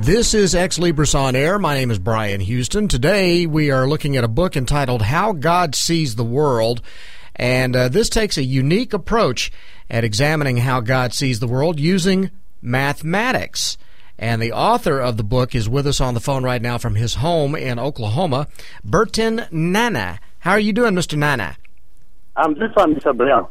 This is Ex Libris on Air. My name is Brian Houston. Today we are looking at a book entitled How God Sees the World. And uh, this takes a unique approach at examining how God sees the world using mathematics. And the author of the book is with us on the phone right now from his home in Oklahoma, Bertin Nana. How are you doing, Mr. Nana? I'm doing fine, Mr. Brian.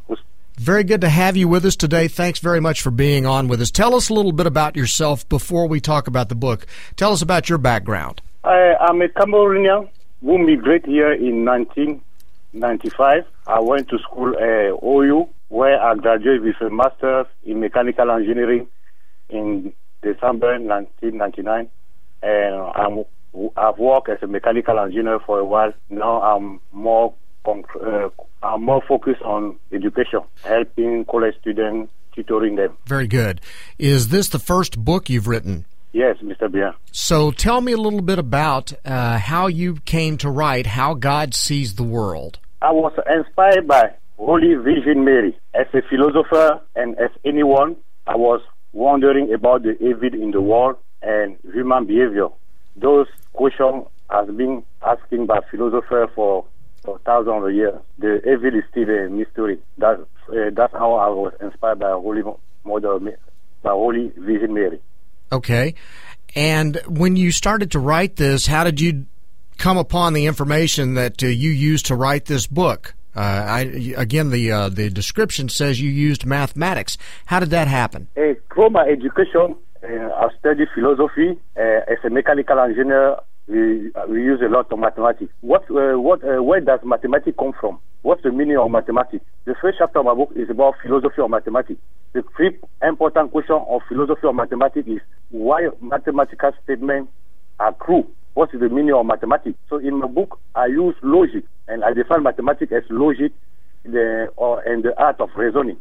Very good to have you with us today. Thanks very much for being on with us. Tell us a little bit about yourself before we talk about the book. Tell us about your background. I, am a Cameroonian who migrated here in 1995. I went to school at OU, where I graduated with a master's in mechanical engineering in December 1999. And I'm, I've worked as a mechanical engineer for a while. Now I'm more uh, are more focused on education, helping college students, tutoring them. Very good. Is this the first book you've written? Yes, Mr. Bia. So tell me a little bit about uh, how you came to write How God Sees the World. I was inspired by Holy Virgin Mary. As a philosopher and as anyone, I was wondering about the evil in the world and human behavior. Those questions have been asking by philosophers for for thousands of years. The evil is still a mystery. That's, uh, that's how I was inspired by Holy Mother, by Holy Virgin Mary. Okay. And when you started to write this, how did you come upon the information that uh, you used to write this book? Uh, I, again, the uh, the description says you used mathematics. How did that happen? Uh, through my education, uh, I studied philosophy. Uh, as a mechanical engineer, we, uh, we use a lot of mathematics. What, uh, what, uh, where does mathematics come from? What's the meaning of mathematics? The first chapter of my book is about philosophy of mathematics. The three important question of philosophy of mathematics is why mathematical statements are true. What is the meaning of mathematics? So in my book, I use logic, and I define mathematics as logic the, or, and the art of reasoning.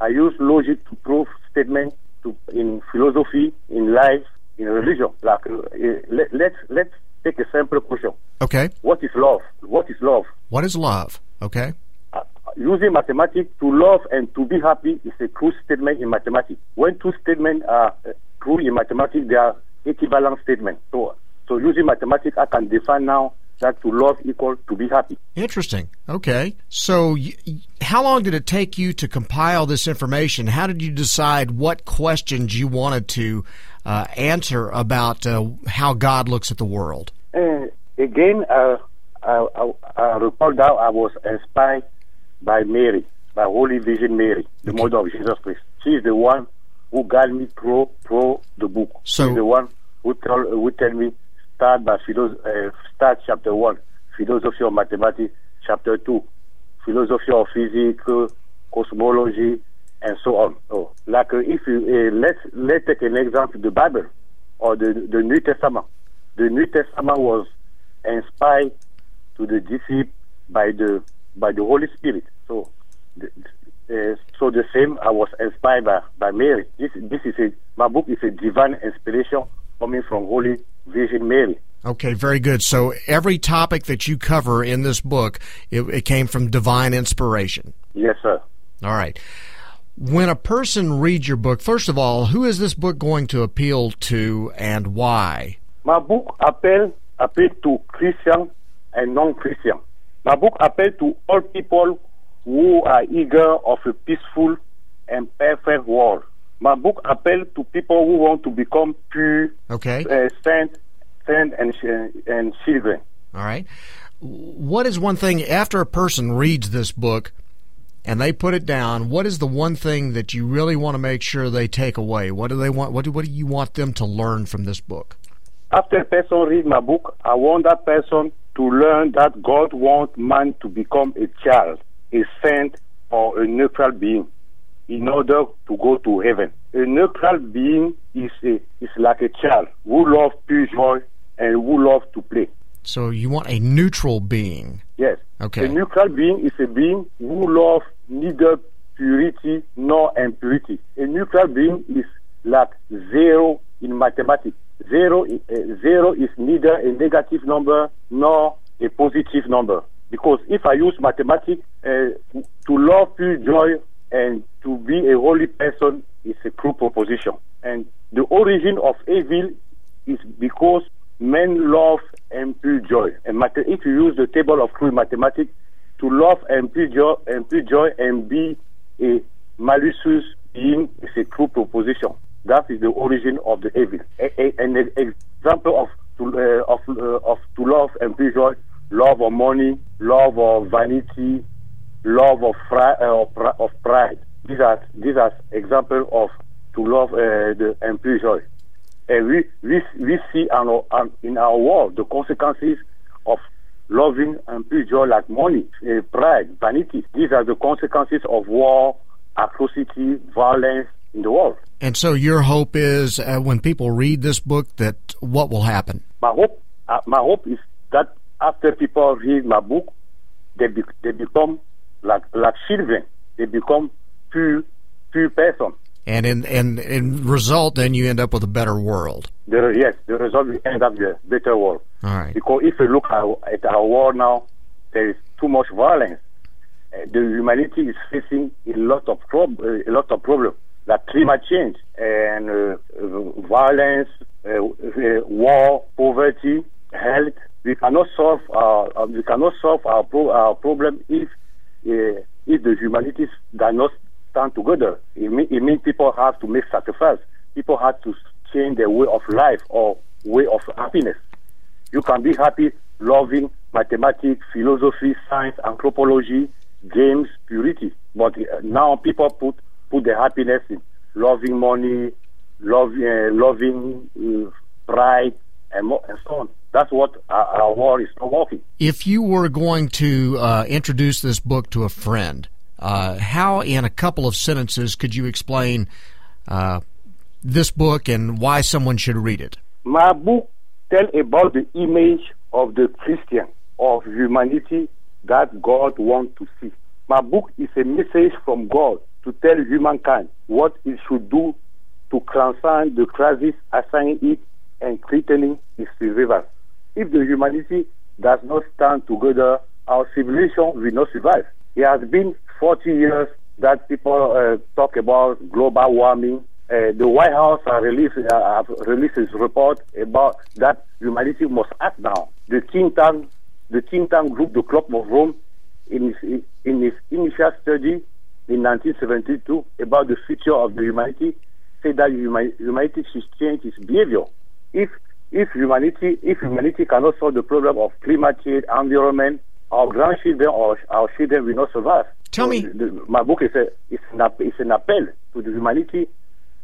I use logic to prove statements to, in philosophy, in life, in religion. Like, uh, let, let's let's take a simple question. Okay. What is love? What is love? What is love? Okay. Uh, using mathematics to love and to be happy is a true statement in mathematics. When two statements are uh, true in mathematics, they are equivalent statements. So, so using mathematics, I can define now that to love equal to be happy. Interesting. Okay. So, y- how long did it take you to compile this information? How did you decide what questions you wanted to uh, answer about uh, how God looks at the world? Uh, again, uh, I, I, I recall that I was inspired by Mary, by Holy Virgin Mary, the okay. mother of Jesus Christ. She is the one who guided me through, through the book. So, She's the one who tell, who tell me start by philo- uh, start chapter one, philosophy of mathematics, chapter two, philosophy of physics, cosmology, and so on. So, like uh, if you uh, let's let's take an example, the Bible or the the New Testament. The New Testament was inspired to the disciple by the by the Holy Spirit. So, the, uh, so the same I was inspired by, by Mary. This this is a my book is a divine inspiration coming from Holy Virgin Mary. Okay, very good. So every topic that you cover in this book, it, it came from divine inspiration. Yes, sir. All right. When a person reads your book, first of all, who is this book going to appeal to and why? My book appeals appeal to Christian and non-Christian. My book appeals to all people who are eager of a peaceful and perfect world. My book appeals to people who want to become pure, okay, uh, saint, saint and and children. All right. What is one thing after a person reads this book? And they put it down, what is the one thing that you really want to make sure they take away? What do they want? What do, what do you want them to learn from this book? After a person reads my book, I want that person to learn that God wants man to become a child, a saint, or a neutral being in order to go to heaven. A neutral being is a, is like a child who loves pure joy and who love to play. So you want a neutral being. Yes. Okay. A neutral being is a being who loves neither purity nor impurity. A neutral being is like zero in mathematics. Zero, uh, zero is neither a negative number nor a positive number. Because if I use mathematics uh, to love pure joy and to be a holy person is a true proposition. And the origin of evil is because men love and pure joy. And if you use the table of true mathematics to love and pure joy and, pure joy and be a malicious being is a true proposition. That is the origin of the evil. A, a, an example of to, uh, of uh, of to love and pure joy, love of money, love of vanity, love of, fri- uh, of, pride. These are these are examples of to love uh, the and pure joy. And we, we, we see our, in our world the consequences of loving and pure joy like money, uh, pride, vanity. These are the consequences of war, atrocity, violence in the world. And so your hope is uh, when people read this book that what will happen? My hope, uh, my hope is that after people read my book, they, be, they become like, like children. They become pure, pure person and in in in result, then you end up with a better world. The, yes, the result will end up with a better world. All right. Because if you look at, at our world now, there is too much violence. Uh, the humanity is facing a lot of prob- a lot of problems, like climate change and uh, violence, uh, uh, war, poverty, health. We cannot solve our uh, we cannot solve our pro- our problem if if the humanity does not stand together. It, mean, it means people have to make sacrifice. People have to change their way of life or way of happiness. You can be happy loving mathematics, philosophy, science, anthropology, games, purity. But uh, now people put put their happiness in loving money, love, uh, loving uh, pride, and, more, and so on. That's what our, our war is not working. If you were going to uh, introduce this book to a friend, uh, how, in a couple of sentences, could you explain uh, this book and why someone should read it? My book tells about the image of the Christian, of humanity that God wants to see. My book is a message from God to tell humankind what it should do to transcend the crisis assigned it and threatening its survival. If the humanity does not stand together, our civilization will not survive. It has been 40 years that people uh, talk about global warming. Uh, the White House have released, uh, released its report about that humanity must act now. The think tank, the think tank group, the Club of Rome, in its, in its initial study in 1972 about the future of the humanity, said that humanity should change its behavior. If if humanity if humanity cannot solve the problem of climate change, environment, our grandchildren or our children will not survive. Tell so me. The, my book is, a, is an, it's an appeal to the humanity.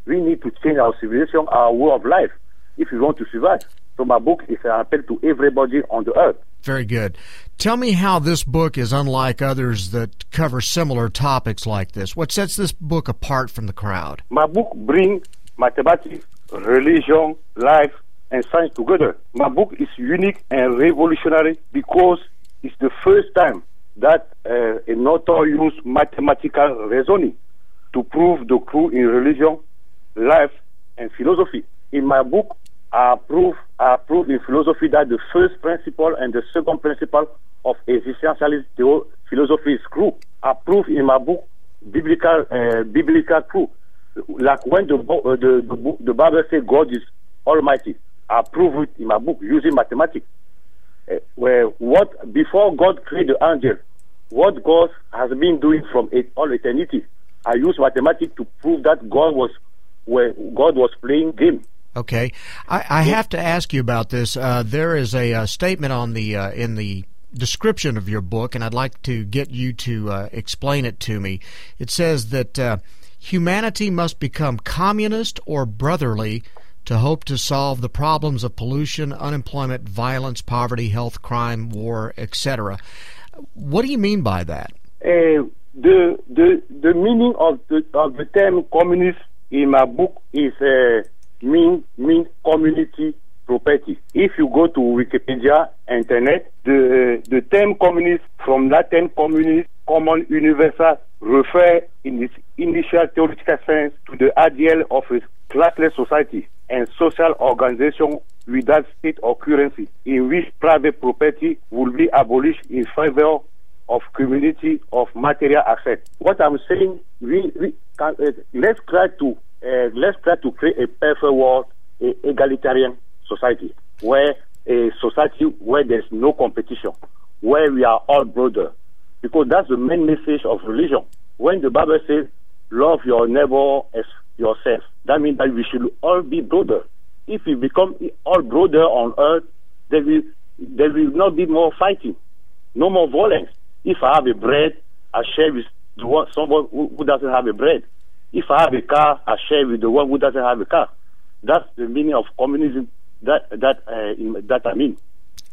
We need to change our civilization, our way of life, if we want to survive. So my book is an appeal to everybody on the earth. Very good. Tell me how this book is unlike others that cover similar topics like this. What sets this book apart from the crowd? My book brings mathematics, religion, life, and science together. My book is unique and revolutionary because it's the first time that uh, an author used mathematical reasoning to prove the truth in religion, life, and philosophy. In my book, I prove, I prove in philosophy that the first principle and the second principle of existentialist philosophy is true. I prove in my book biblical, uh, biblical truth. Like when the, uh, the, the, the Bible says God is almighty, I prove it in my book using mathematics. Uh, where what before God created the angel, what God has been doing from all eternity. I use mathematics to prove that God was where God was playing game. Okay, I, I have to ask you about this. Uh, there is a, a, statement on the uh, in the description of your book, and I'd like to get you to uh, explain it to me. It says that uh, humanity must become communist or brotherly to hope to solve the problems of pollution, unemployment, violence, poverty, health, crime, war, etc. What do you mean by that? Uh, the the the meaning of the of the term communist in my book is uh, mean mean community property. If you go to Wikipedia, internet, the the term communist from Latin communist, common universal, refer in its initial theoretical sense to the ideal of a classless society and social organization without state or currency, in which private property will be abolished in favor of community of material assets. What I'm saying, we, we can, uh, let's try to uh, let's try to create a perfect world, a egalitarian society, where a society where there's no competition, where we are all brothers, because that's the main message of religion. When the Bible says, "Love your neighbor as yourself," that means that we should all be brothers. If we become all brothers on earth, there will there will not be more fighting, no more violence. If I have a bread, I share with the one, someone who, who doesn't have a bread. If I have a car, I share with the one who doesn't have a car. That's the meaning of communism. That that uh, that I mean.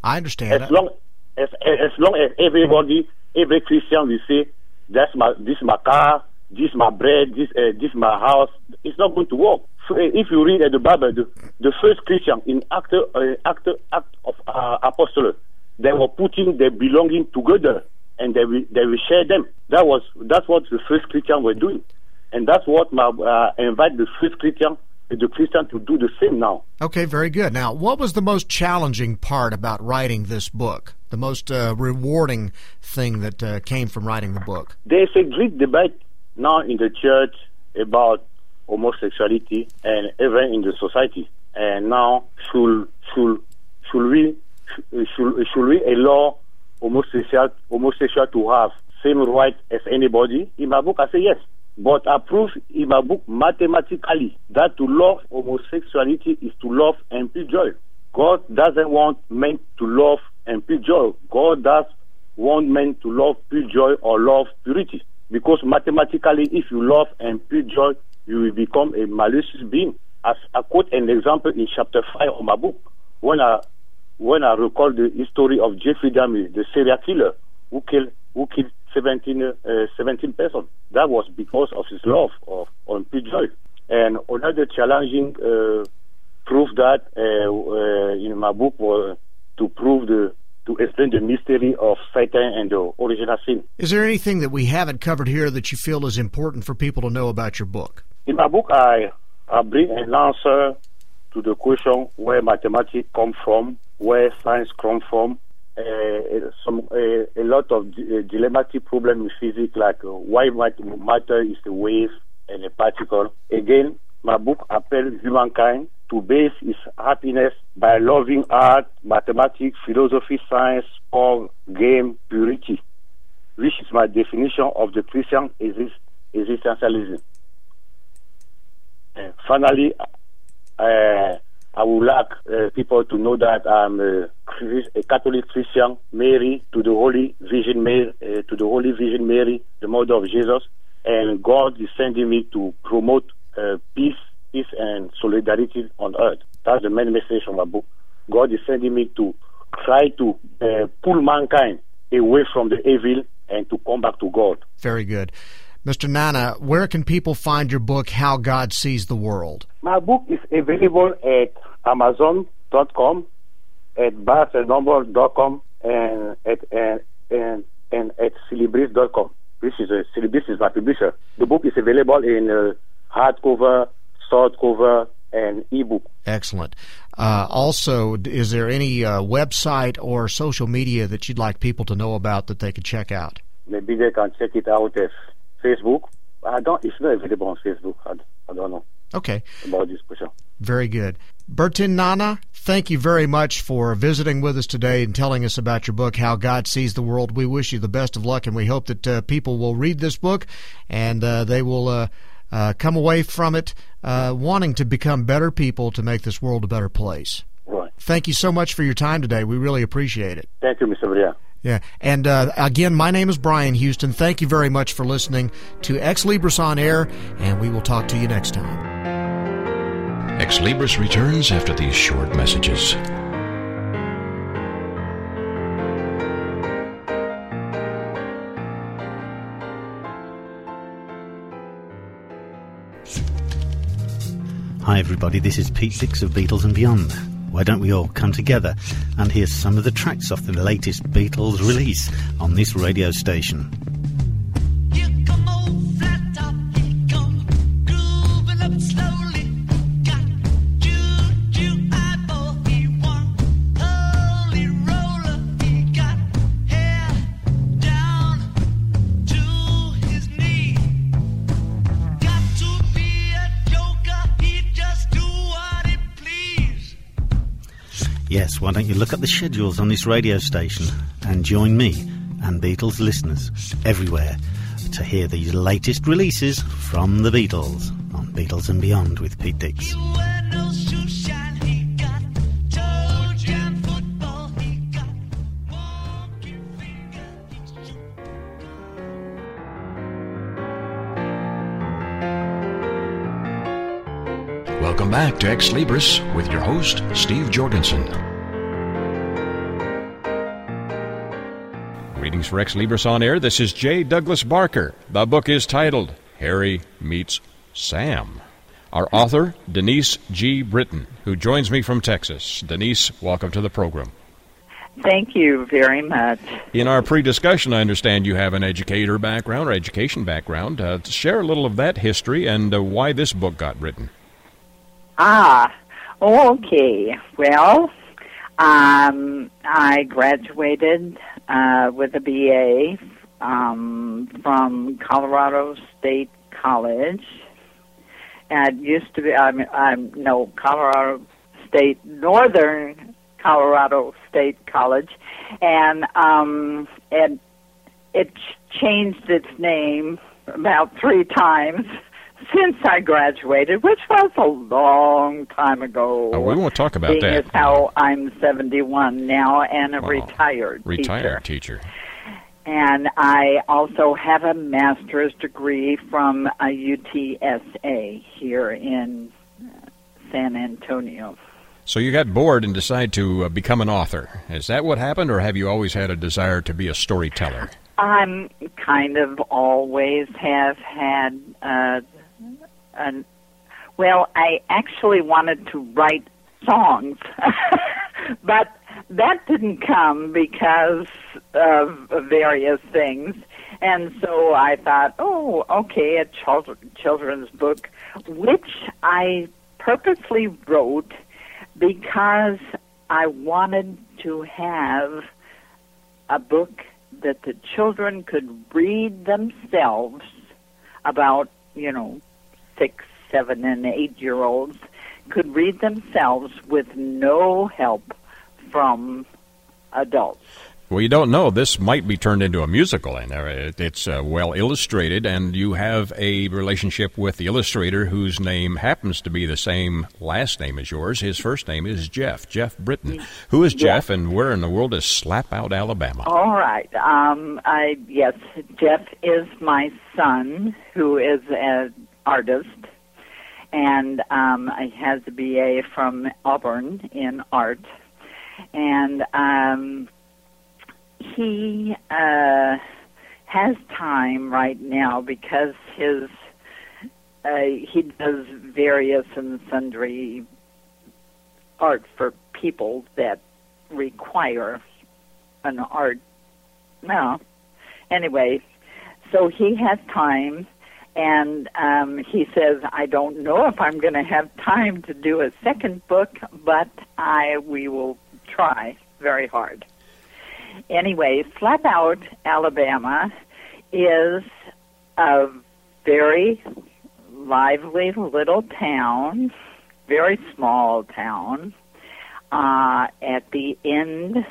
I understand. As long as as long as everybody, every Christian will say, "That's my this is my car, this is my bread, this uh, this is my house," it's not going to work. So, uh, if you read uh, the Bible, the, the first Christian in Act uh, Act Act of uh, Apostles, they were putting their belonging together and they will they will share them. That was that's what the first Christian were doing, and that's what my uh, invite the first Christian the Christian to do the same now. Okay, very good. Now, what was the most challenging part about writing this book? The most uh, rewarding thing that uh, came from writing the book? There's a great debate now in the church about homosexuality and even in the society. And now, should should should we should should we allow homosexual homosexual to have same right as anybody? In my book, I say yes. But I prove in my book mathematically that to love homosexuality is to love and feel joy. God doesn't want men to love and feel joy. God does want men to love, feel joy, or love purity. Because mathematically, if you love and feel joy, you will become a malicious being. As I quote an example in chapter 5 of my book, when I when I recall the history of Jeffrey Dahmer, the serial killer who killed who killed 17, uh, 17 persons. That was because of his love of on joy. And another challenging uh, proof that uh, uh, in my book was to prove the to explain the mystery of Satan and the original sin. Is there anything that we haven't covered here that you feel is important for people to know about your book? In my book, I, I bring an answer to the question where mathematics come from, where science come from, uh, some uh, a lot of uh, dilemmatic problem in physics, like uh, why matter is a wave and a particle. Again, my book appeals humankind to base its happiness by loving art, mathematics, philosophy, science, sport, game, purity, which is my definition of the Christian exist- existentialism. And finally, uh, I would like uh, people to know that I'm a, a, Catholic Christian, Mary to the Holy Virgin Mary, uh, to the Holy Virgin Mary, the Mother of Jesus, and God is sending me to promote uh, peace, peace and solidarity on earth. That's the main message of my book. God is sending me to try to uh, pull mankind away from the evil and to come back to God. Very good. Mr. Nana, where can people find your book, How God Sees the World? My book is available at Amazon.com, at barnesandnoble.com, and at and, and, and at Xlibris.com. This is a Ex Libris is my publisher. The book is available in uh, hardcover, softcover, and ebook. Excellent. Uh, also, is there any uh, website or social media that you'd like people to know about that they could check out? Maybe they can check it out at Facebook. I don't. It's not available on Facebook. I, I don't know. Okay. About this question. Very good. Bertin Nana, thank you very much for visiting with us today and telling us about your book, How God Sees the World. We wish you the best of luck, and we hope that uh, people will read this book and uh, they will uh, uh come away from it uh, wanting to become better people to make this world a better place. Right. Thank you so much for your time today. We really appreciate it. Thank you, Mr. Bria. Yeah. And uh, again, my name is Brian Houston. Thank you very much for listening to Ex Libris on Air, and we will talk to you next time. Ex Libris returns after these short messages. Hi, everybody. This is Pete Six of Beatles and Beyond. Why don't we all come together and hear some of the tracks off the latest Beatles release on this radio station? Why don't you look up the schedules on this radio station and join me and Beatles listeners everywhere to hear these latest releases from the Beatles on Beatles and Beyond with Pete Dix. Welcome back to Ex Libris with your host, Steve Jorgensen. Greetings for Ex Libris on air. This is J. Douglas Barker. The book is titled Harry Meets Sam. Our author, Denise G. Britton, who joins me from Texas. Denise, welcome to the program. Thank you very much. In our pre discussion, I understand you have an educator background or education background. Uh, share a little of that history and uh, why this book got written. Ah, okay. Well, um, I graduated uh, with a BA um, from Colorado State College. And it used to be, I'm, I'm no Colorado State Northern Colorado State College, and um, it it changed its name about three times since I graduated, which was a long time ago. Oh, we won't talk about Seeing that. as how I'm 71 now and a Oh, retired Retired teacher. teacher. And I also have a master's degree from a UTSA here in uh, San Antonio. So you got bored and decided to uh, become an author. Is that what happened, or have you always had a desire to be a storyteller? I'm kind of always have had uh, an well, I actually wanted to write songs, but that didn't come because of various things. And so I thought, oh, okay, a children, children's book, which I purposely wrote because I wanted to have a book that the children could read themselves about, you know, six, seven, and eight year olds could read themselves with no help from adults. Well, you don't know. This might be turned into a musical, and uh, it's uh, well illustrated, and you have a relationship with the illustrator whose name happens to be the same last name as yours. His first name is Jeff, Jeff Britton. Who is Jeff, and where in the world is Slap Out, Alabama? All right. Um, I yes, Jeff is my son, who is an artist, and um, he has a BA from Auburn in art, and um, he uh, has time right now because his uh, he does various and sundry art for people that require an art. No. Anyway, so he has time, and um, he says, "I don't know if I'm going to have time to do a second book, but I we will try very hard." Anyway, Slap Out, Alabama, is a very lively little town, very small town, uh, at the end,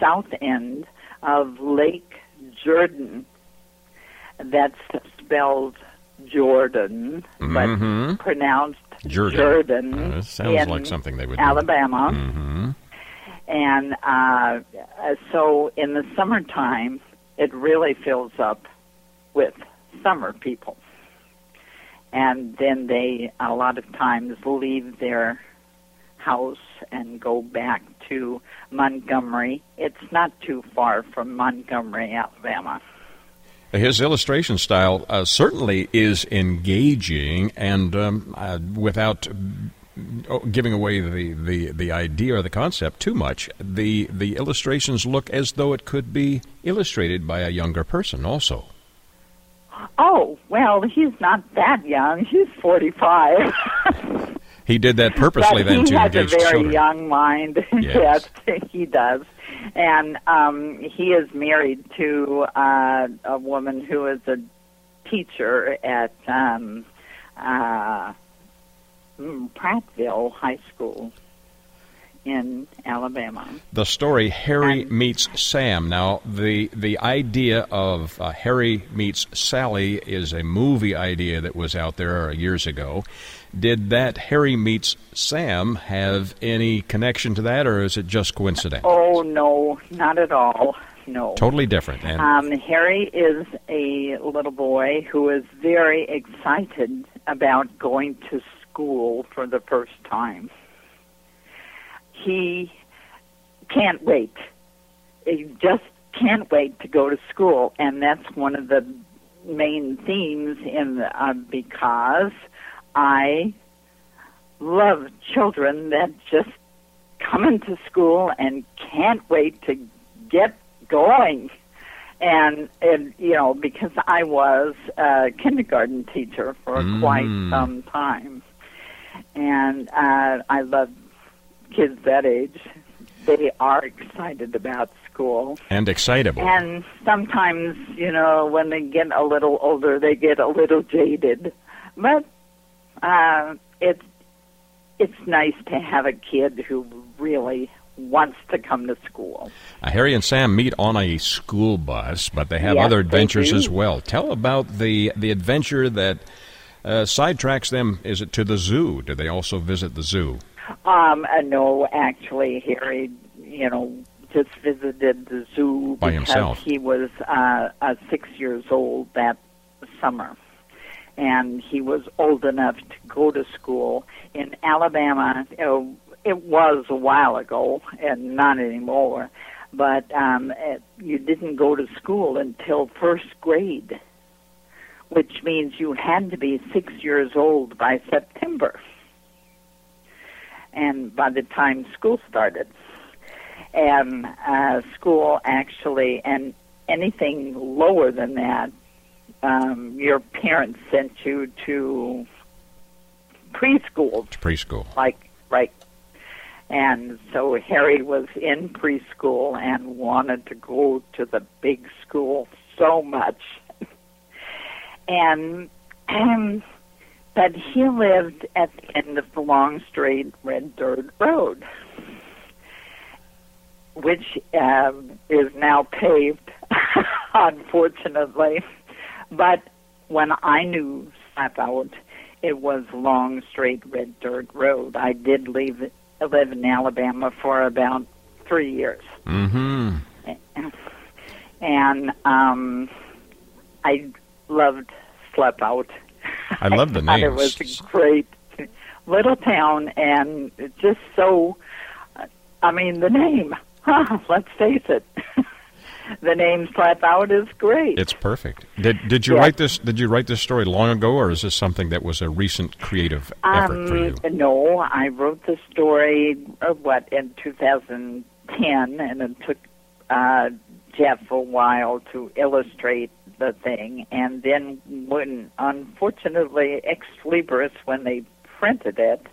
south end of Lake Jordan. That's spelled Jordan, Mhm. but pronounced Jordan. Jordan. Uh, sounds like something they would do. Alabama. hmm And uh, uh, so in the summertime, it really fills up with summer people. And then they, a lot of times, leave their house and go back to Montgomery. It's not too far from Montgomery, Alabama. His illustration style uh, certainly is engaging, and um, uh, without oh, giving away the, the, the idea or the concept too much, the the illustrations look as though it could be illustrated by a younger person also. Oh, well, he's not that young. He's 45. he did that purposely but then he to has a very children. young mind. Yes. yes, he does. And um, he is married to uh, a woman who is a teacher at um, uh, mm, Prattville High School in Alabama. the story Harry And- meets Sam. Now, the the idea of uh, Harry meets Sally is a movie idea that was out there years ago. Did that Harry meets Sam have any connection to that, or is it just coincidence? Oh no, not at all. No. Totally different. And Um, Harry is a little boy who is very excited about going to school for the first time. He can't wait. He just can't wait to go to school, and that's one of the main themes in the, uh, because I love children that just come into school and can't wait to get going. And, and you know, because I was a kindergarten teacher for Mm. quite some time, and uh, I love kids that age. They are excited about school. and excitable. And sometimes, you know, when they get a little older, they get a little jaded. But uh, it's it's nice to have a kid who really wants to come to school. Uh, Harry and Sam meet on a school bus, but they have Yes, other adventures as well. Tell about the the adventure that uh, sidetracks them. Is it to the zoo? Do they also visit the zoo? Um, uh, no, actually, Harry, you know, just visited the zoo By because himself. he was uh, uh, six years old that summer, and he was old enough to go to school in Alabama. You know, it was a while ago, and not anymore. But um, it, you didn't go to school until first grade, which means you had to be six years old by September and by the time school started. And uh, school actually, and anything lower than that, um, your parents sent you to preschool, To preschool. like right. And so Harry was in preschool and wanted to go to the big school so much. and um, but he lived at the end of the long straight red dirt road, which um, is now paved, unfortunately. But when I knew Slap Out, it was long straight red dirt road. I did leave live in Alabama for about three years Mm-hmm. and um, I loved Slap Out. I love the thought It was a great little town, and just so. I mean, the name. Huh, let's face it. the name Slap Out is great. It's perfect. Did did you Yeah. write this? Did you write this story long ago, or is this something that was a recent creative effort for you? Um, no, I wrote the story, uh, what, in 2010, and it took uh, Jeff a while to illustrate the thing. And then, when unfortunately, Ex Libris, when they printed it,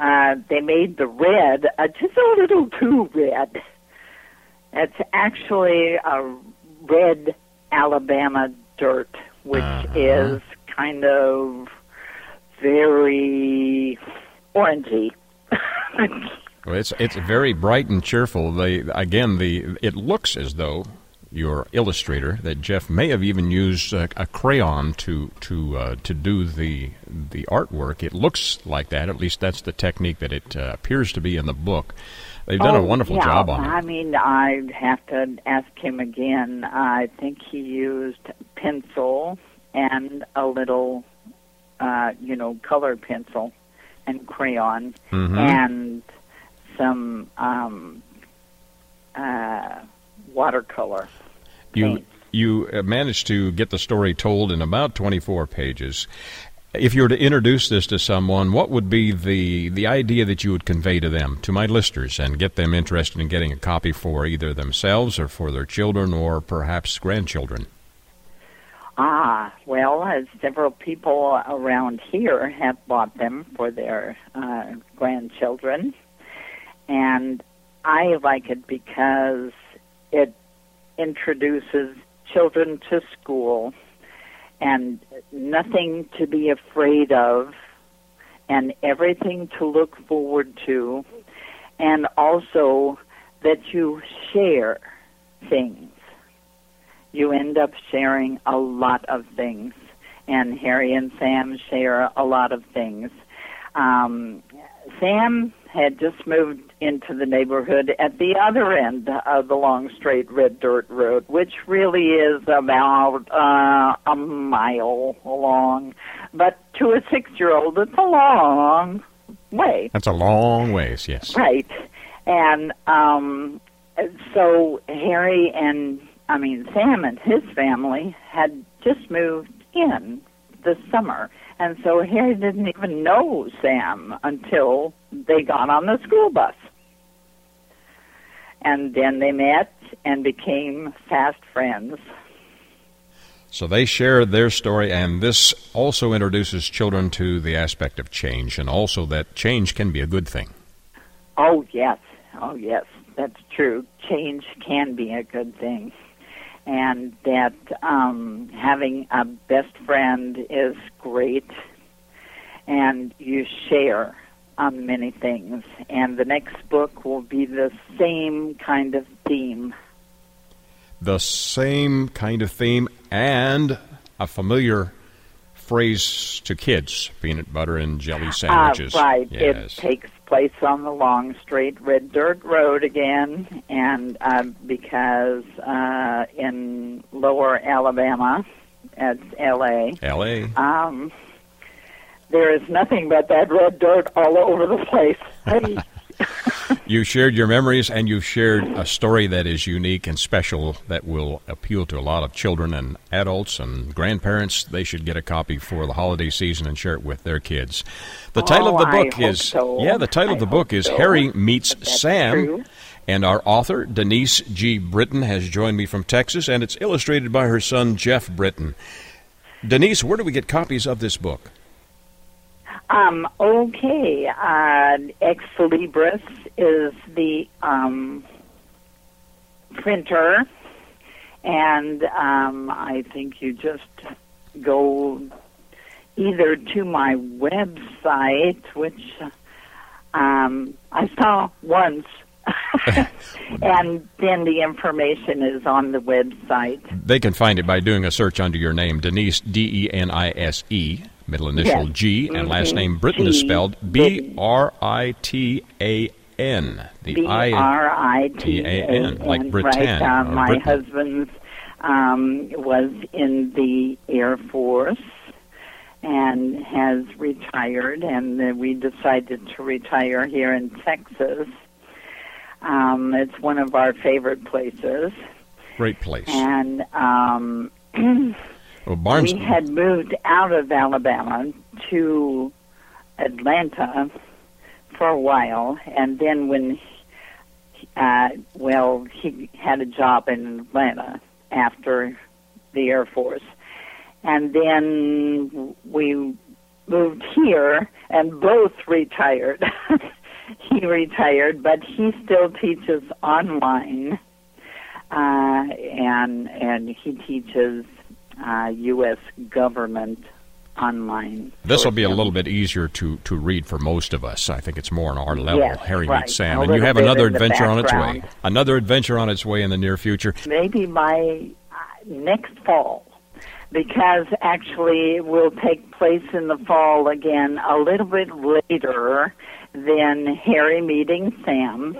uh, they made the red uh, just a little too red. It's actually a red Alabama dirt, which Uh-huh. is kind of very orangey. Well, it's it's very bright and cheerful. They again the it looks as though your illustrator that Jeff may have even used a, a crayon to to uh, to do the the artwork. It looks like that. At least that's the technique that it uh, appears to be in the book. They've done a Oh, wonderful yeah, job on it. I mean, I'd have to ask him again. I think he used pencil and a little, uh, you know, color pencil and crayon Mhm. and some um, uh, watercolor. You you uh, managed to get the story told in about 24 pages. if you were to introduce this to someone, what would be the the idea that you would convey to them, to my listeners, and get them interested in getting a copy for either themselves or for their children or perhaps grandchildren? Ah, well, uh, several people around here have bought them for their uh, grandchildren, and I like it because it introduces children to school and nothing to be afraid of and everything to look forward to and also that you share things. You end up sharing a lot of things and Harry and Sam share a lot of things. Um, Sam had just moved into the neighborhood at the other end of the long straight red dirt road, which really is about uh, a mile long. But to a six year old, it's a long way. That's a long ways, yes. Right. And um, so Harry and, I mean, Sam and his family had just moved in this summer. And so Harry didn't even know Sam until they got on the school bus. And then they met and became fast friends. So they share their story, and this also introduces children to the aspect of change, and also that change can be a good thing. Oh, yes. Oh, yes. That's true. Change can be a good thing. And that um, having a best friend is great, and you share on many things. And the next book will be the same kind of theme. The same kind of theme and a familiar phrase to kids peanut butter and jelly sandwiches. Uh, right. Yes. It takes place on the long, straight red dirt road again. And uh, because uh, in lower Alabama, at LA, LA. um, there is nothing but that red dirt all over the place. you shared your memories and you've shared a story that is unique and special that will appeal to a lot of children and adults and grandparents. They should get a copy for the holiday season and share it with their kids. The title Oh, of the book hope is so. Yeah, the title I of the book is so. Harry Meets Sam. true. And our author, Denise G. Britton, has joined me from Texas, and it's illustrated by her son, Jeff Britton. Denise, where do we get copies of this book? Um, okay. Uh, Ex Libris is the um, printer, and um, I think you just go either to my website, which um, I saw once. and then the information is on the website. They can find it by doing a search under your name, Denise, D E N I S E, middle initial Yes. G, and last Mhm. name Britton is spelled B R I T A N. The B. R I T A T-A-N, like N. Britain, Right. Uh, my Britain. husband um, was in the Air Force and has retired, and uh, we decided to retire here in Texas. Um, it's one of our favorite places, Great place. and um, Well, Barnes. we had moved out of Alabama to Atlanta for a while, and then when, uh, well, he had a job in Atlanta after the Air Force, and then we moved here, and both retired. he retired, but he still teaches online, uh, and and he teaches uh, U.S. government online. This will be a little bit easier to, to read for most of us. I think it's more on our level. Yes, Harry right. meets Sam, and you have another adventure on its way. Another adventure on its way in the near future. maybe by uh, next fall because actually it will take place in the fall again a little bit later than Harry meeting Sam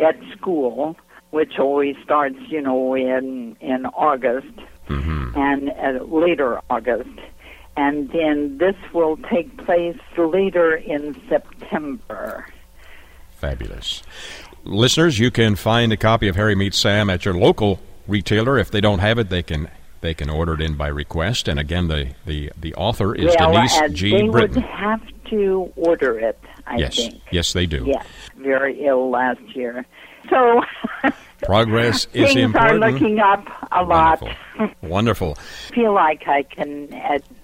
at school, which always starts, you know, in in August hmm and uh, later August. And then this will take place later in September. Fabulous. Listeners, you can find a copy of Harry Meets Sam at your local retailer. If they don't have it, they can They can order it in by request, and again, the the, the author is well, Denise G. they Britton. would have to order it. I yes, think. yes, they do. Yes, very ill last year. So Progress is things are looking up a lot. Wonderful. Wonderful. feel like I can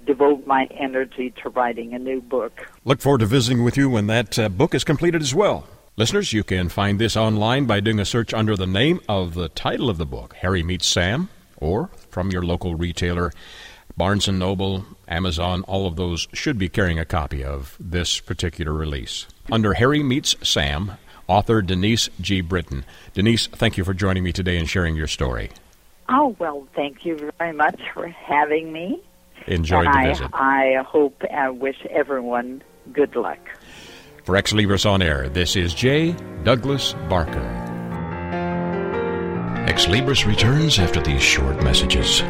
devote my energy to writing a new book. Look forward to visiting with you when that uh, book is completed as well. Listeners, you can find this online by doing a search under the name of the title of the book, Harry Meets Sam, or from your local retailer, Barnes & Noble, Amazon, all of those should be carrying a copy of this particular release. Under Harry Meets Sam, author Denise G. Britton. Denise, thank you for joining me today and sharing your story. Oh, well, thank you very much for having me. Enjoyed and the I, visit. I hope and wish everyone good luck. For Ex Libris On Air, this is J. Douglas Barker. Ex Libris returns after these short messages.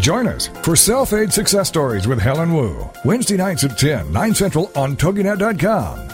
Join us for Self Aid Success Stories with Helen Wu, Wednesday nights at 10, 9 Central on TogiNet.com.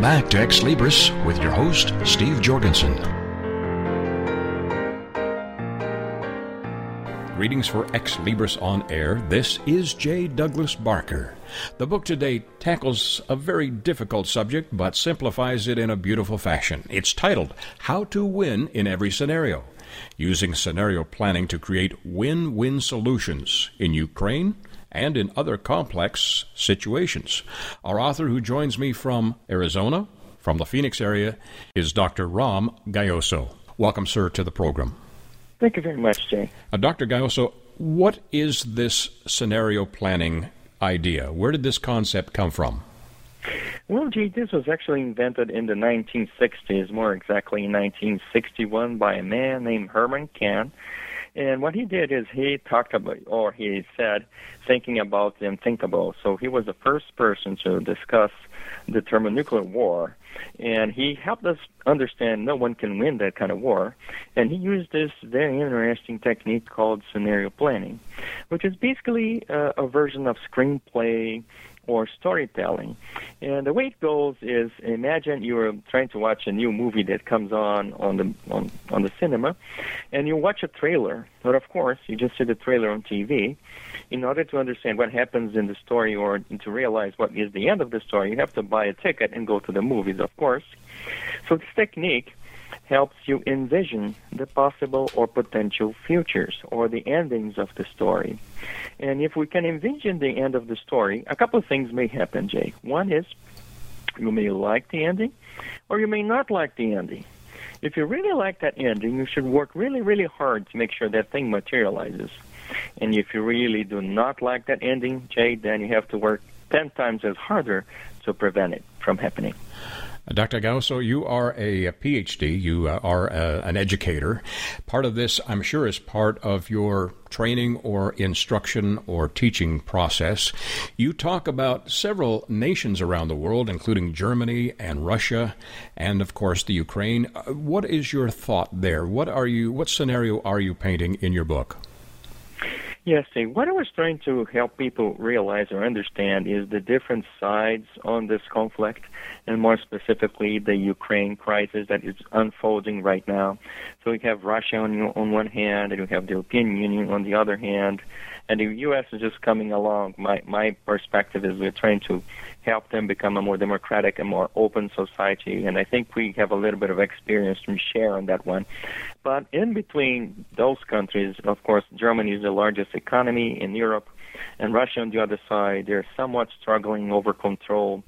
Welcome back to Ex Libris with your host, Steve Jorgensen. Greetings for Ex Libris on Air. This is J. Douglas Barker. The book today tackles a very difficult subject but simplifies it in a beautiful fashion. It's titled How to Win in Every Scenario Using Scenario Planning to Create Win Win Solutions in Ukraine and in other complex situations. Our author, who joins me from Arizona, from the Phoenix area, is Dr. Rom Gayoso. Welcome, sir, to the program. Thank you very much, Jay. Uh, Dr. Gayoso, what is this scenario planning idea? Where did this concept come from? Well, gee, this was actually invented in the 1960s, more exactly in 1961, by a man named Herman Kahn. And what he did is he talked about, or he said, thinking about the unthinkable. So he was the first person to discuss the thermonuclear war. And he helped us understand no one can win that kind of war. And he used this very interesting technique called scenario planning, which is basically uh, a version of screenplay or storytelling. And the way it goes is imagine you're trying to watch a new movie that comes on on the on, on the cinema and you watch a trailer. But of course, you just see the trailer on TV. In order to understand what happens in the story or to realize what is the end of the story, you have to buy a ticket and go to the movies, of course. So this technique helps you envision the possible or potential futures or the endings of the story. And if we can envision the end of the story, a couple of things may happen, Jay. One is you may like the ending or you may not like the ending. If you really like that ending, you should work really, really hard to make sure that thing materializes. And if you really do not like that ending, Jay, then you have to work 10 times as harder to prevent it from happening. Dr. Gayoso, you are a, PhD. You uh, are a, an educator. Part of this, I'm sure, is part of your training or instruction or teaching process. You talk about several nations around the world, including Germany and Russia, and of course the Ukraine. Uh, what is your thought there? What are you? What scenario are you painting in your book? Yes, see, What I was trying to help people realize or understand is the different sides on this conflict, and more specifically, the Ukraine crisis that is unfolding right now. So we have Russia on, on one hand, and we have the European Union on the other hand, and the U.S. is just coming along. My my perspective is we're trying to help them become a more democratic and more open society, and I think we have a little bit of experience to share on that one. But in between those countries, of course, Germany is the largest economy in Europe and Russia on the other side, they're somewhat struggling over control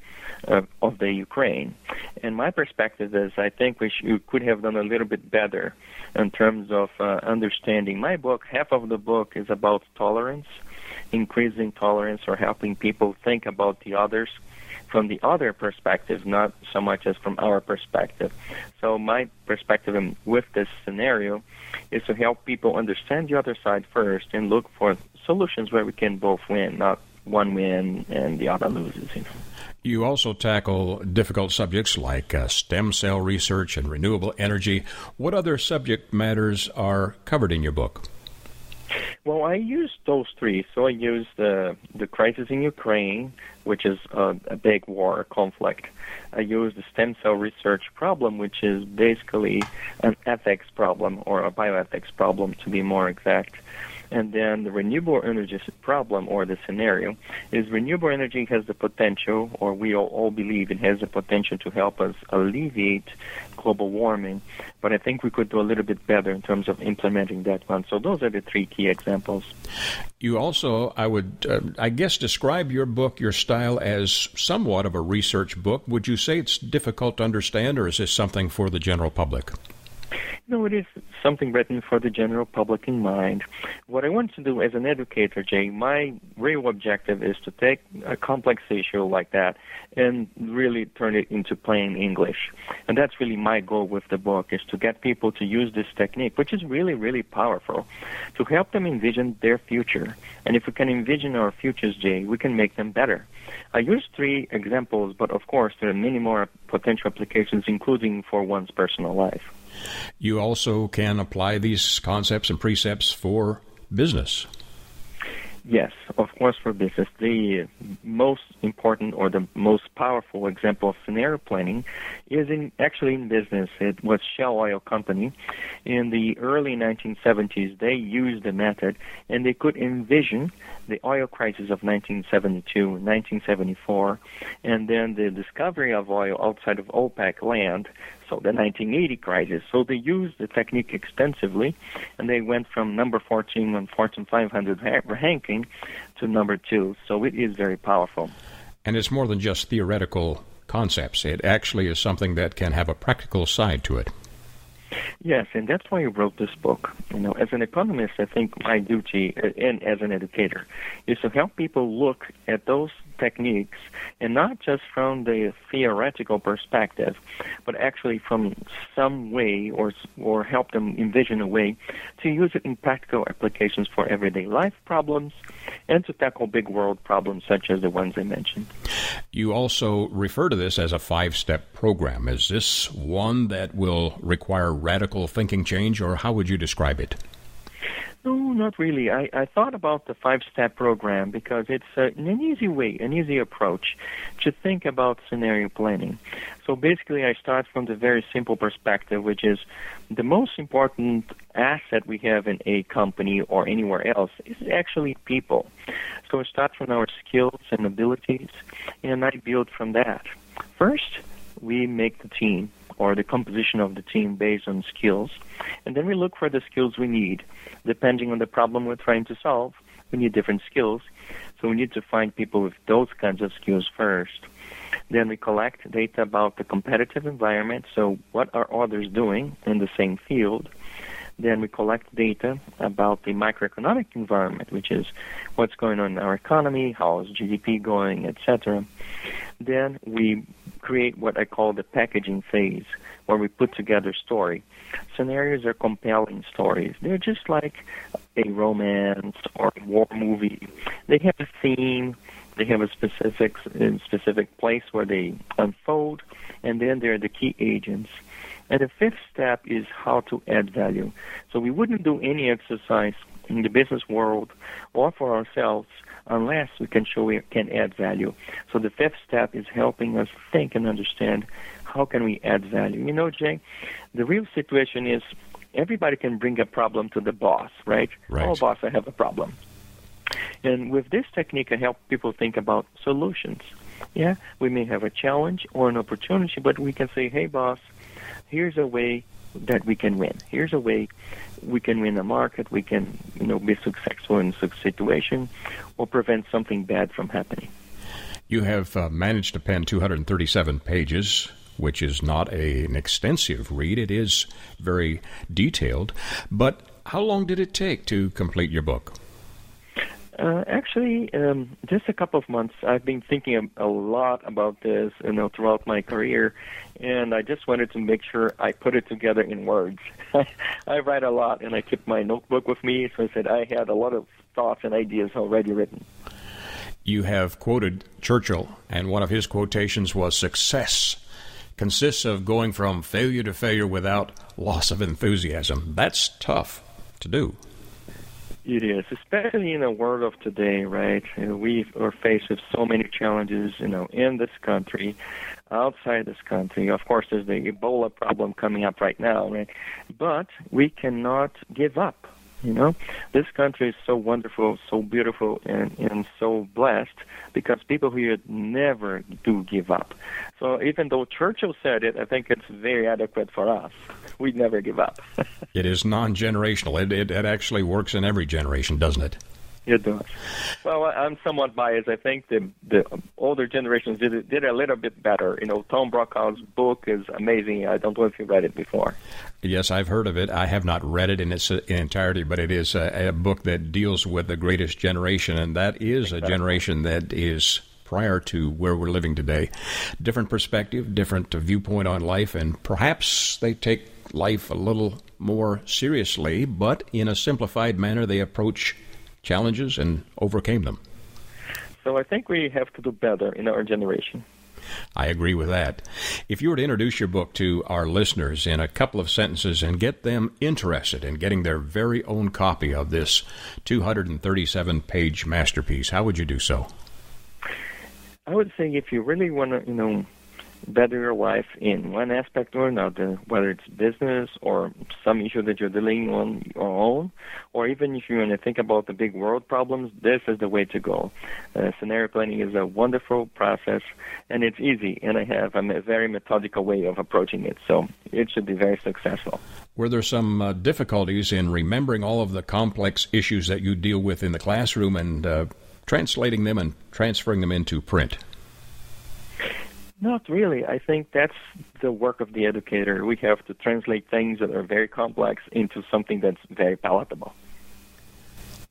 uh, of the Ukraine. And my perspective is, I think we, sh- we could have done a little bit better in terms of uh, understanding. My book, half of the book is about tolerance, increasing tolerance, or helping people think about the others from the other perspective, not so much as from our perspective. So my perspective with this scenario is to help people understand the other side first and look for solutions where we can both win, not one win and the other loses. You, know. you also tackle difficult subjects like uh, stem cell research and renewable energy. What other subject matters are covered in your book? Well, I used those three. So I used the the crisis in Ukraine, which is a, a big war conflict. I used the stem cell research problem, which is basically an ethics problem or a bioethics problem, to be more exact. And then the renewable energy problem or the scenario is renewable energy has the potential, or we all, believe it has the potential to help us alleviate global warming. But I think we could do a little bit better in terms of implementing that one. So those are the three key examples. You also, I would, uh, I guess, describe your book, your style, as somewhat of a research book. Would you say it's difficult to understand, or is this something for the general public? No, it is something written for the general public in mind. What I want to do as an educator, Jay, my real objective is to take a complex issue like that and really turn it into plain English. And that's really my goal with the book is to get people to use this technique, which is really, really powerful, to help them envision their future. And if we can envision our futures, Jay, we can make them better. I use three examples, but of course there are many more potential applications, including for one's personal life. You also can apply these concepts and precepts for business. Yes, of course, for business. The most important or the most powerful example of scenario planning is in actually in business. It was Shell Oil Company. In the early 1970s, they used the method and they could envision the oil crisis of 1972, 1974, and then the discovery of oil outside of OPEC land the 1980 crisis. So they used the technique extensively, and they went from number 14 on Fortune 500 ranking to number two. So it is very powerful. And it's more than just theoretical concepts. It actually is something that can have a practical side to it. Yes, and that's why I wrote this book. You know, as an economist, I think my duty, uh, and as an educator, is to help people look at those techniques, and not just from the theoretical perspective, but actually from some way or or help them envision a way to use it in practical applications for everyday life problems and to tackle big world problems such as the ones I mentioned. You also refer to this as a five-step program. Is this one that will require radical thinking change, or how would you describe it? No, not really. I, I thought about the five step program because it's uh, an easy way, an easy approach to think about scenario planning. So basically, I start from the very simple perspective, which is the most important asset we have in a company or anywhere else is actually people. So I start from our skills and abilities, and I build from that. First, we make the team or the composition of the team based on skills. And then we look for the skills we need. Depending on the problem we're trying to solve, we need different skills. So we need to find people with those kinds of skills first. Then we collect data about the competitive environment. So what are others doing in the same field? Then we collect data about the macroeconomic environment, which is what's going on in our economy, how is GDP going, etc. Then we create what I call the packaging phase, where we put together story. Scenarios are compelling stories. They're just like a romance or a war movie. They have a theme. They have a specific specific place where they unfold, and then they're the key agents. And the fifth step is how to add value. So we wouldn't do any exercise in the business world or for ourselves unless we can show we can add value. So the fifth step is helping us think and understand how can we add value. You know, Jay, the real situation is everybody can bring a problem to the boss, right? Right. Oh, boss, I have a problem. And with this technique, I help people think about solutions. Yeah, we may have a challenge or an opportunity, but we can say, hey, boss, here's a way that we can win. Here's a way we can win a market. We can, you know, be successful in such a situation or prevent something bad from happening. You have uh, managed to pen 237 pages, which is not a, an extensive read. It is very detailed. But how long did it take to complete your book? Uh, actually, um, just a couple of months. I've been thinking a, a lot about this, you know, throughout my career, and I just wanted to make sure I put it together in words. I write a lot, and I keep my notebook with me, so I said I had a lot of thoughts and ideas already written. You have quoted Churchill, and one of his quotations was "Success consists of going from failure to failure without loss of enthusiasm." That's tough to do. It is, especially in the world of today, right? We are faced with so many challenges, you know, in this country, outside this country. Of course, there's the Ebola problem coming up right now, right? But we cannot give up. You know, this country is so wonderful, so beautiful, and, and so blessed because people here never do give up. So even though Churchill said it, I think it's very adequate for us. We never give up. it is non generational. It, it, it actually works in every generation, doesn't it? It does. Well, I'm somewhat biased. I think the the older generations did did a little bit better. You know, Tom Brokaw's book is amazing. I don't know if you read it before. Yes, I've heard of it. I have not read it in its uh, entirety, but it is a, a book that deals with the greatest generation, and that is exactly. a generation that is prior to where we're living today. Different perspective, different viewpoint on life, and perhaps they take life a little more seriously, but in a simplified manner, they approach challenges and overcame them. So I think we have to do better in our generation. I agree with that. If you were to introduce your book to our listeners in a couple of sentences and get them interested in getting their very own copy of this 237 page masterpiece, how would you do so? I would say if you really want to, you know, better your life in one aspect or another, whether it's business or some issue that you're dealing on your own, or even if you want to think about the big world problems, this is the way to go. Uh, scenario planning is a wonderful process, and it's easy, and I have a very methodical way of approaching it, so it should be very successful. Were there some uh, difficulties in remembering all of the complex issues that you deal with in the classroom and uh, translating them and transferring them into print? Not really. I think that's the work of the educator. We have to translate things that are very complex into something that's very palatable.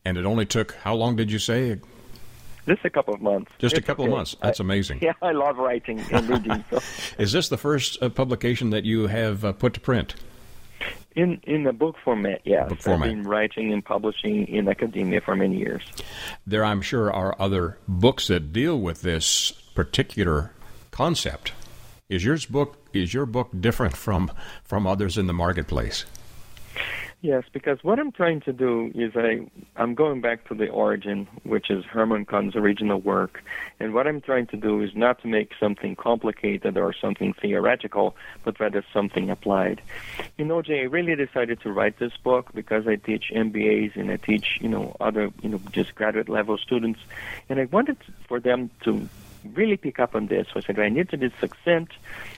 And it only took how long did you say? Just a couple of months. Just it's a couple okay. of months. That's I, amazing. Yeah, I love writing and reading. So. Is this the first uh, publication that you have uh, put to print? In in the book format, yes. Book format. I've been writing and publishing in academia for many years. There, I'm sure, are other books that deal with this particular concept. Is yours book is your book different from from others in the marketplace? Yes, because what I'm trying to do is I I'm going back to the origin, which is Herman Kahn's original work, and what I'm trying to do is not to make something complicated or something theoretical, but rather something applied. You know, Jay, I really decided to write this book because I teach MBAs and I teach you know other you know just graduate level students, and I wanted for them to really pick up on this. So I said, I need to be succinct.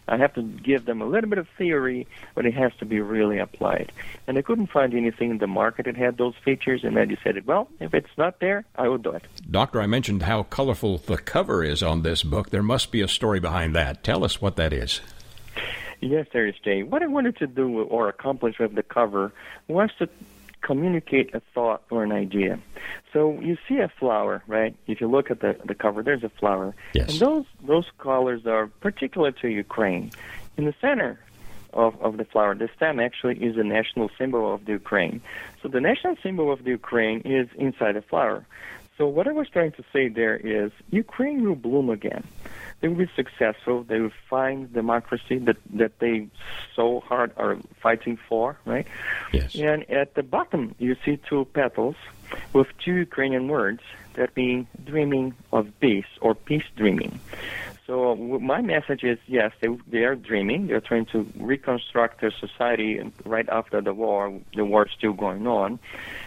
I have to give them a little bit of theory, but it has to be really applied. And I couldn't find anything in the market that had those features, and I decided, well, if it's not there, I will do it. Doctor, I mentioned how colorful the cover is on this book. There must be a story behind that. Tell us what that is. Yes, there is, Jay. What I wanted to do or accomplish with the cover was to communicate a thought or an idea. So you see a flower, right? If you look at the the cover, there's a flower, yes. and those those colors are particular to Ukraine. In the center of of the flower, the stem actually is a national symbol of the Ukraine. So the national symbol of the Ukraine is inside the flower. So what I was trying to say there is Ukraine will bloom again they will be successful. They will find democracy that that they so hard are fighting for, right? Yes. And at the bottom, you see two petals with two Ukrainian words that mean dreaming of peace or peace dreaming. So my message is yes, they they are dreaming. They're trying to reconstruct their society right after the war. The war is still going on.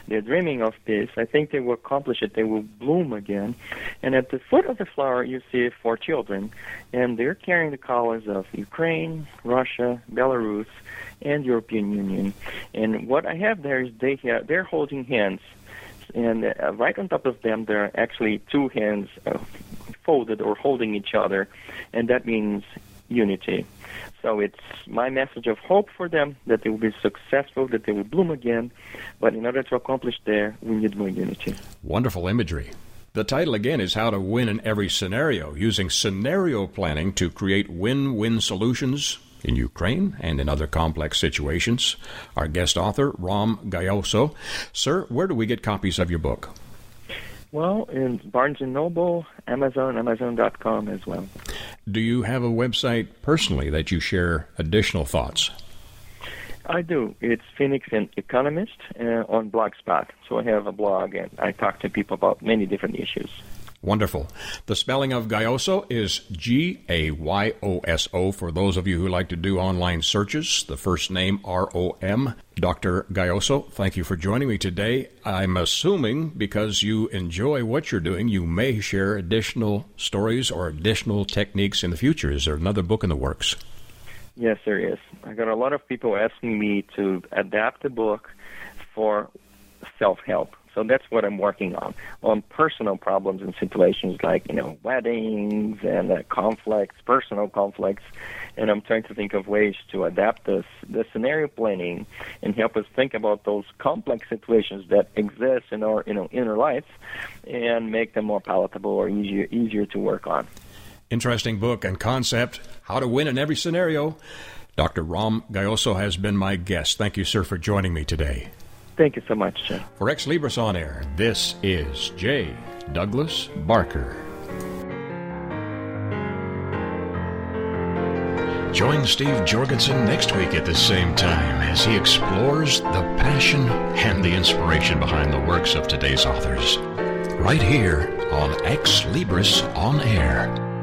They're dreaming of peace. I think they will accomplish it. They will bloom again. And at the foot of the flower, you see four children, and they're carrying the colors of Ukraine, Russia, Belarus, and European Union. And what I have there is they have, they're holding hands and uh, right on top of them there are actually two hands folded or holding each other, and that means unity. So it's my message of hope for them that they will be successful, that they will bloom again. But in order to accomplish that, we need more unity. Wonderful imagery. The title again is How to Win in Every Scenario, using scenario planning to create win win solutions in Ukraine and in other complex situations. Our guest author, Rom Gayoso. Sir, where do we get copies of your book? Well, in Barnes & Noble, Amazon, Amazon.com as well. Do you have a website personally that you share additional thoughts? I do. It's Phoenix and Economist uh, on Blogspot. So I have a blog and I talk to people about many different issues. Wonderful. The spelling of Gayoso is G A Y O S O for those of you who like to do online searches. The first name R O M. Dr. Gayoso, thank you for joining me today. I'm assuming because you enjoy what you're doing, you may share additional stories or additional techniques in the future. Is there another book in the works? Yes, there is. I got a lot of people asking me to adapt the book for self help. So that's what I'm working on, on personal problems and situations like, you know, weddings and uh, conflicts, personal conflicts. And I'm trying to think of ways to adapt this, the scenario planning and help us think about those complex situations that exist in our you know, inner life and make them more palatable or easier, easier to work on. Interesting book and concept, How to Win in Every Scenario. Dr. Rom Gayoso has been my guest. Thank you, sir, for joining me today. Thank you so much. For Ex Libris On Air, this is J. Douglas Barker. Join Steve Jorgensen next week at the same time as he explores the passion and the inspiration behind the works of today's authors. Right here on Ex Libris On Air.